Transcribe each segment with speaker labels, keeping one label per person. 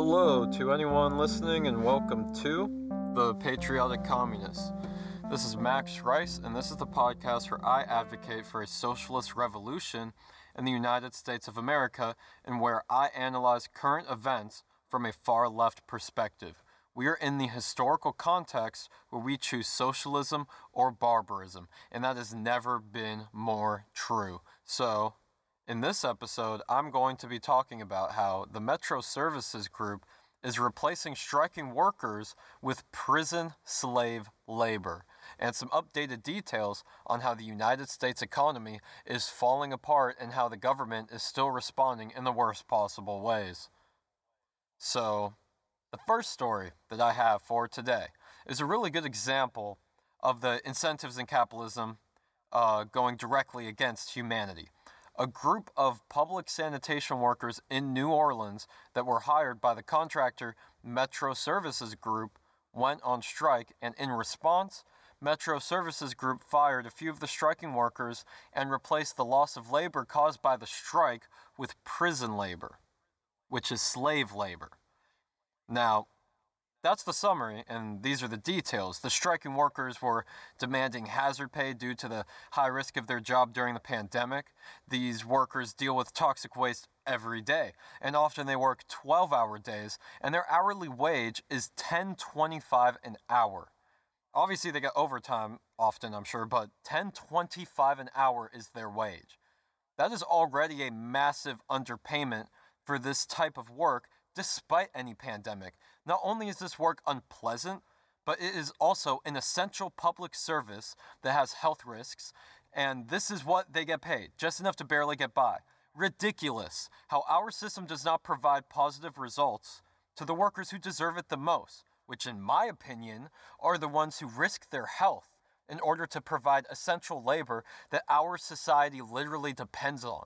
Speaker 1: Hello to anyone listening, and welcome to The Patriotic Communists. This is Max Rice, and this is the podcast where I advocate for a socialist revolution in the United States of America and where I analyze current events from a far left perspective. We are in the historical context where we choose socialism or barbarism, and that has never been more true. So, in this episode, I'm going to be talking about how the Metro Services Group is replacing striking workers with prison slave labor, and some updated details on how the United States economy is falling apart and how the government is still responding in the worst possible ways. So, the first story that I have for today is a really good example of the incentives in capitalism uh, going directly against humanity a group of public sanitation workers in New Orleans that were hired by the contractor Metro Services Group went on strike, and in response, Metro Services Group fired a few of the striking workers and replaced the loss of labor caused by the strike with prison labor, which is slave labor. Now, that's the summary, and these are the details. The striking workers were demanding hazard pay due to the high risk of their job during the pandemic. These workers deal with toxic waste every day, and often they work 12 hour days, and their hourly wage is 10.25 an hour. Obviously, they get overtime often, I'm sure, but 10.25 an hour is their wage. That is already a massive underpayment for this type of work despite any pandemic. Not only is this work unpleasant, but it is also an essential public service that has health risks, and this is what they get paid just enough to barely get by. Ridiculous how our system does not provide positive results to the workers who deserve it the most, which, in my opinion, are the ones who risk their health in order to provide essential labor that our society literally depends on.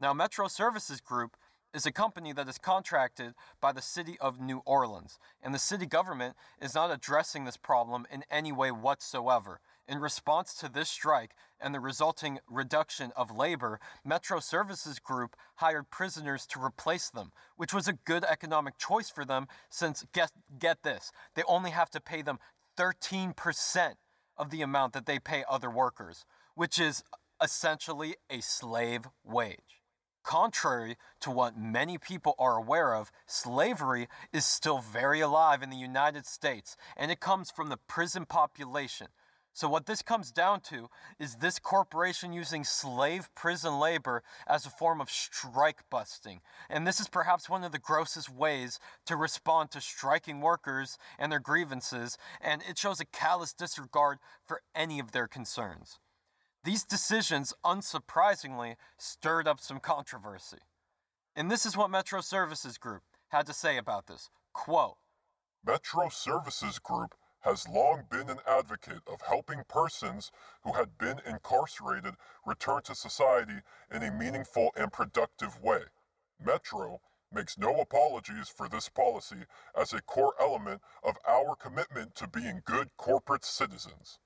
Speaker 1: Now, Metro Services Group is a company that is contracted by the city of New Orleans, and the city government is not addressing this problem in any way whatsoever. In response to this strike and the resulting reduction of labor, Metro Services Group hired prisoners to replace them, which was a good economic choice for them since, get, get this, they only have to pay them 13% of the amount that they pay other workers, which is essentially a slave wage. Contrary to what many people are aware of, slavery is still very alive in the United States, and it comes from the prison population. So, what this comes down to is this corporation using slave prison labor as a form of strike busting. And this is perhaps one of the grossest ways to respond to striking workers and their grievances, and it shows a callous disregard for any of their concerns. These decisions, unsurprisingly, stirred up some controversy. And this is what Metro Services Group had to say about this. Quote
Speaker 2: Metro Services Group has long been an advocate of helping persons who had been incarcerated return to society in a meaningful and productive way. Metro makes no apologies for this policy as a core element of our commitment to being good corporate citizens.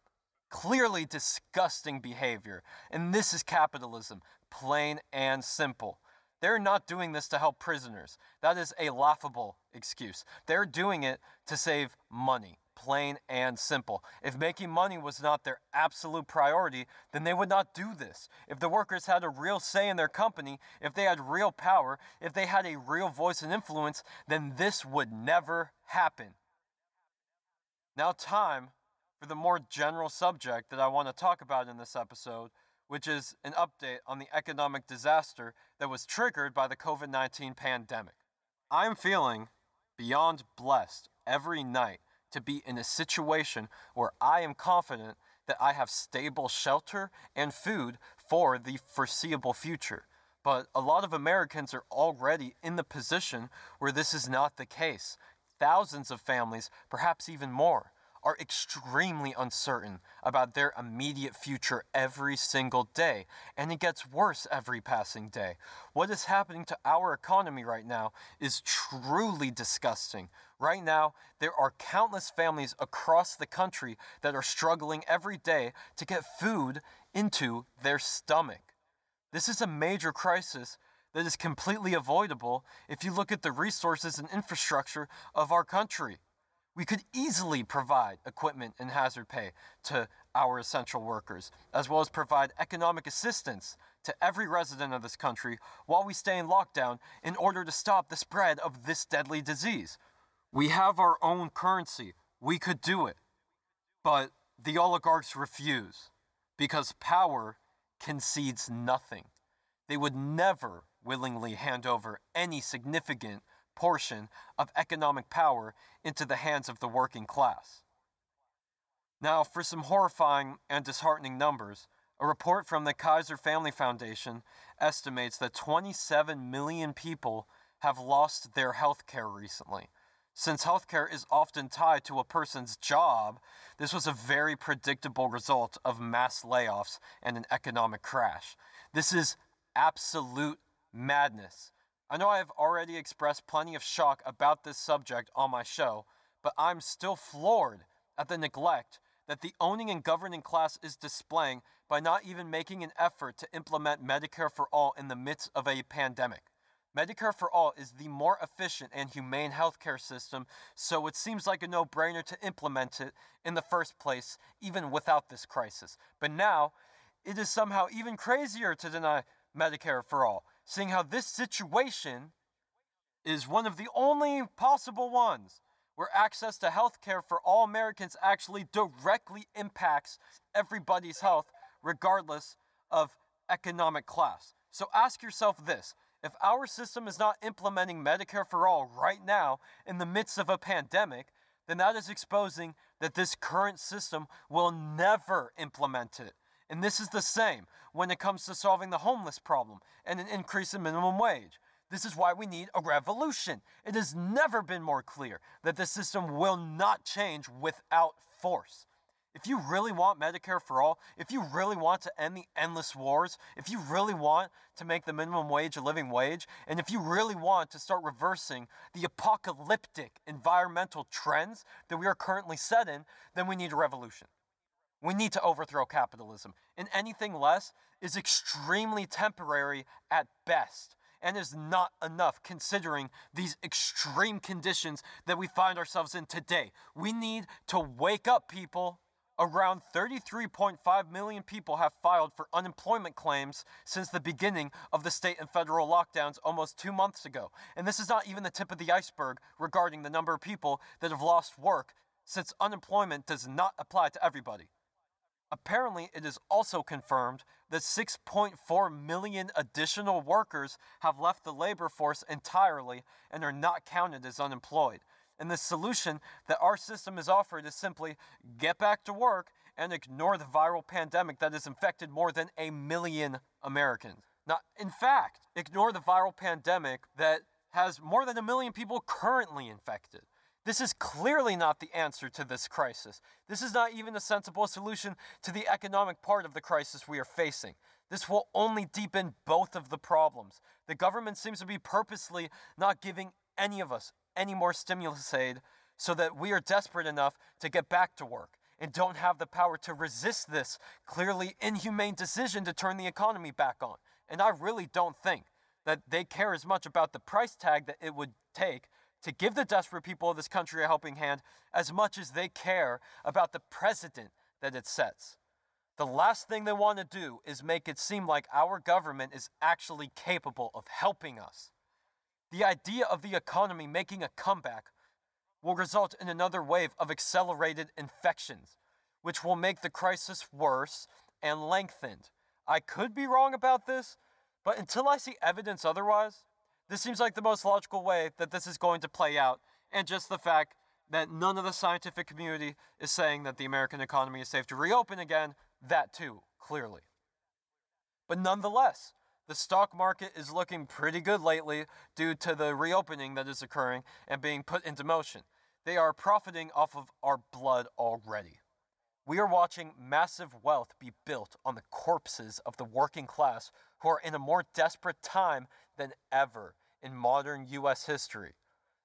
Speaker 1: Clearly disgusting behavior. And this is capitalism, plain and simple. They're not doing this to help prisoners. That is a laughable excuse. They're doing it to save money, plain and simple. If making money was not their absolute priority, then they would not do this. If the workers had a real say in their company, if they had real power, if they had a real voice and influence, then this would never happen. Now, time for the more general subject that I want to talk about in this episode, which is an update on the economic disaster that was triggered by the COVID 19 pandemic. I am feeling beyond blessed every night to be in a situation where I am confident that I have stable shelter and food for the foreseeable future. But a lot of Americans are already in the position where this is not the case. Thousands of families, perhaps even more, are extremely uncertain about their immediate future every single day, and it gets worse every passing day. What is happening to our economy right now is truly disgusting. Right now, there are countless families across the country that are struggling every day to get food into their stomach. This is a major crisis that is completely avoidable if you look at the resources and infrastructure of our country. We could easily provide equipment and hazard pay to our essential workers, as well as provide economic assistance to every resident of this country while we stay in lockdown in order to stop the spread of this deadly disease. We have our own currency. We could do it. But the oligarchs refuse because power concedes nothing. They would never willingly hand over any significant portion of economic power into the hands of the working class. Now, for some horrifying and disheartening numbers, a report from the Kaiser Family Foundation estimates that 27 million people have lost their health care recently. Since healthcare is often tied to a person's job, this was a very predictable result of mass layoffs and an economic crash. This is absolute madness. I know I have already expressed plenty of shock about this subject on my show, but I'm still floored at the neglect that the owning and governing class is displaying by not even making an effort to implement Medicare for all in the midst of a pandemic. Medicare for All is the more efficient and humane healthcare system, so it seems like a no brainer to implement it in the first place, even without this crisis. But now, it is somehow even crazier to deny Medicare for All, seeing how this situation is one of the only possible ones where access to healthcare for all Americans actually directly impacts everybody's health, regardless of economic class. So ask yourself this if our system is not implementing Medicare for all right now in the midst of a pandemic, then that is exposing that this current system will never implement it. And this is the same when it comes to solving the homeless problem and an increase in minimum wage. This is why we need a revolution. It has never been more clear that the system will not change without force. If you really want Medicare for all, if you really want to end the endless wars, if you really want to make the minimum wage a living wage, and if you really want to start reversing the apocalyptic environmental trends that we are currently set in, then we need a revolution. We need to overthrow capitalism, and anything less is extremely temporary at best and is not enough considering these extreme conditions that we find ourselves in today. We need to wake up, people. Around 33.5 million people have filed for unemployment claims since the beginning of the state and federal lockdowns almost two months ago. And this is not even the tip of the iceberg regarding the number of people that have lost work, since unemployment does not apply to everybody. Apparently, it is also confirmed that 6.4 million additional workers have left the labor force entirely and are not counted as unemployed. And the solution that our system is offered is simply get back to work and ignore the viral pandemic that has infected more than a million Americans. Now, in fact, ignore the viral pandemic that has more than a million people currently infected. This is clearly not the answer to this crisis. This is not even a sensible solution to the economic part of the crisis we are facing. This will only deepen both of the problems. The government seems to be purposely not giving any of us any more stimulus aid so that we are desperate enough to get back to work and don't have the power to resist this clearly inhumane decision to turn the economy back on. And I really don't think that they care as much about the price tag that it would take to give the desperate people of this country a helping hand as much as they care about the precedent that it sets. The last thing they want to do is make it seem like our government is actually capable of helping us. The idea of the economy making a comeback will result in another wave of accelerated infections, which will make the crisis worse and lengthened. I could be wrong about this, but until I see evidence otherwise, this seems like the most logical way that this is going to play out, and just the fact that none of the scientific community is saying that the American economy is safe to reopen again, that too, clearly. But nonetheless, the stock market is looking pretty good lately due to the reopening that is occurring and being put into motion. They are profiting off of our blood already. We are watching massive wealth be built on the corpses of the working class who are in a more desperate time than ever in modern US history.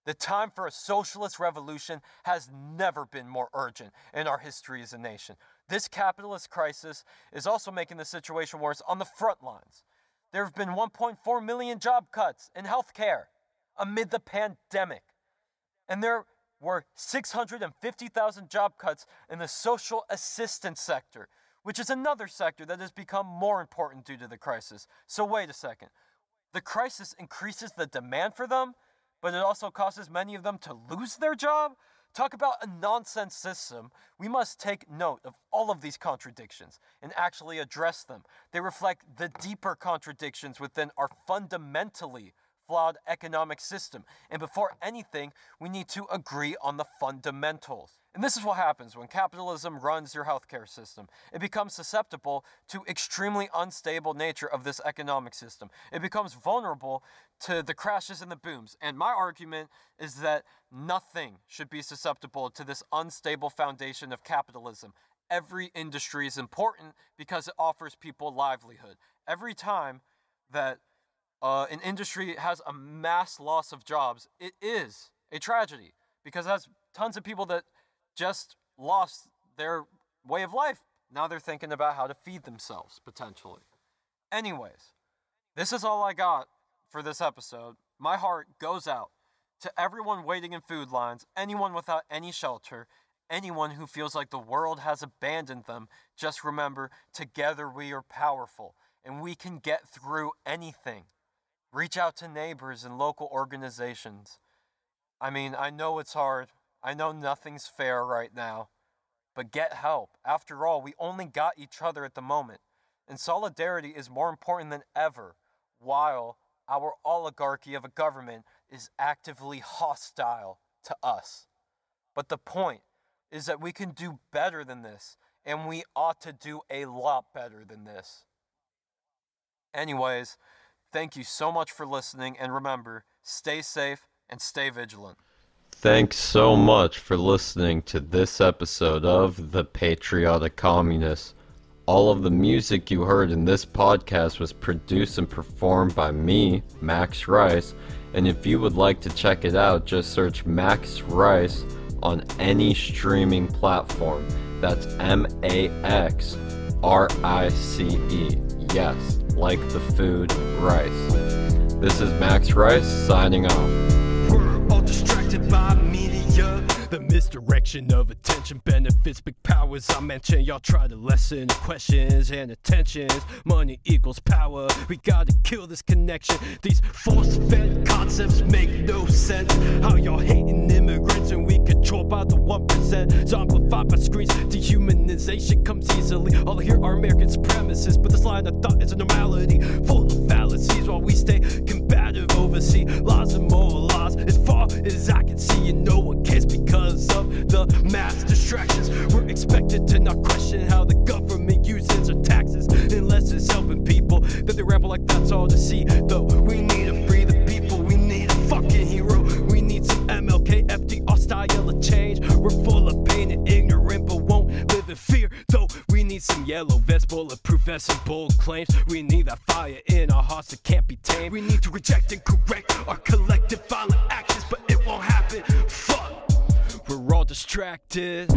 Speaker 1: The time for a socialist revolution has never been more urgent in our history as a nation. This capitalist crisis is also making the situation worse on the front lines. there have been 1.4 million job cuts in healthcare amid the pandemic. And there were 650,000 job cuts in the social assistance sector, which is another sector that has become more important due to the crisis. So, wait a second. The crisis increases the demand for them, but it also causes many of them to lose their job? Talk about a nonsense system. We must take note of all of these contradictions and actually address them. They reflect the deeper contradictions within our fundamentally flawed economic system. And before anything, we need to agree on the fundamentals. And this is what happens when capitalism runs your healthcare system. It becomes susceptible to extremely unstable nature of this economic system. It becomes vulnerable to the crashes and the booms. And my argument is that nothing should be susceptible to this unstable foundation of capitalism. Every industry is important because it offers people livelihood. Every time that uh, an industry has a mass loss of jobs, it is a tragedy because it has tons of people that just lost their way of life. Now they're thinking about how to feed themselves, potentially. Anyways, this is all I got for this episode. My heart goes out to everyone waiting in food lines, anyone without any shelter, anyone who feels like the world has abandoned them. Just remember, together we are powerful and we can get through anything. Reach out to neighbors and local organizations. I mean, I know it's hard. I know nothing's fair right now, but get help. After all, we only got each other at the moment, and solidarity is more important than ever while our oligarchy of a government is actively hostile to us. But the point is that we can do better than this, and we ought to do a lot better than this. Anyways, thank you so much for listening, and remember stay safe and stay vigilant. Thanks so much for listening to this episode of The Patriotic Communist. All of the music you heard in this podcast was produced and performed by me, Max Rice, and if you would like to check it out, just search Max Rice on any streaming platform. That's M A X R I C E. Yes, like the food rice. This is Max Rice signing off
Speaker 3: by media. The misdirection of attention benefits big powers I mention. Y'all try to lessen questions and attentions. Money equals power. We gotta kill this connection. These force fed concepts make no sense. How y'all hating immigrants and we controlled by the 1%. Zombified by screens. Dehumanization comes easily. All I hear are American supremacists. But this line of thought is a normality. Full of fallacies while we stay combative overseas. Laws and more laws. As far as I can see, and no because of the mass distractions. We're expected to not question how the government uses our taxes unless it's helping people. That they ramble like that's all to see. Though we need to free the people, we need a fucking hero. We need some MLK, FDR style of change. We're full of pain and ignorant, but won't live in fear. Though we need some yellow vest, bulletproof vests, and bold claims. We need that fire in our hearts that can't be tamed. We need to reject and correct our collective violent actions, but it won't happen distracted.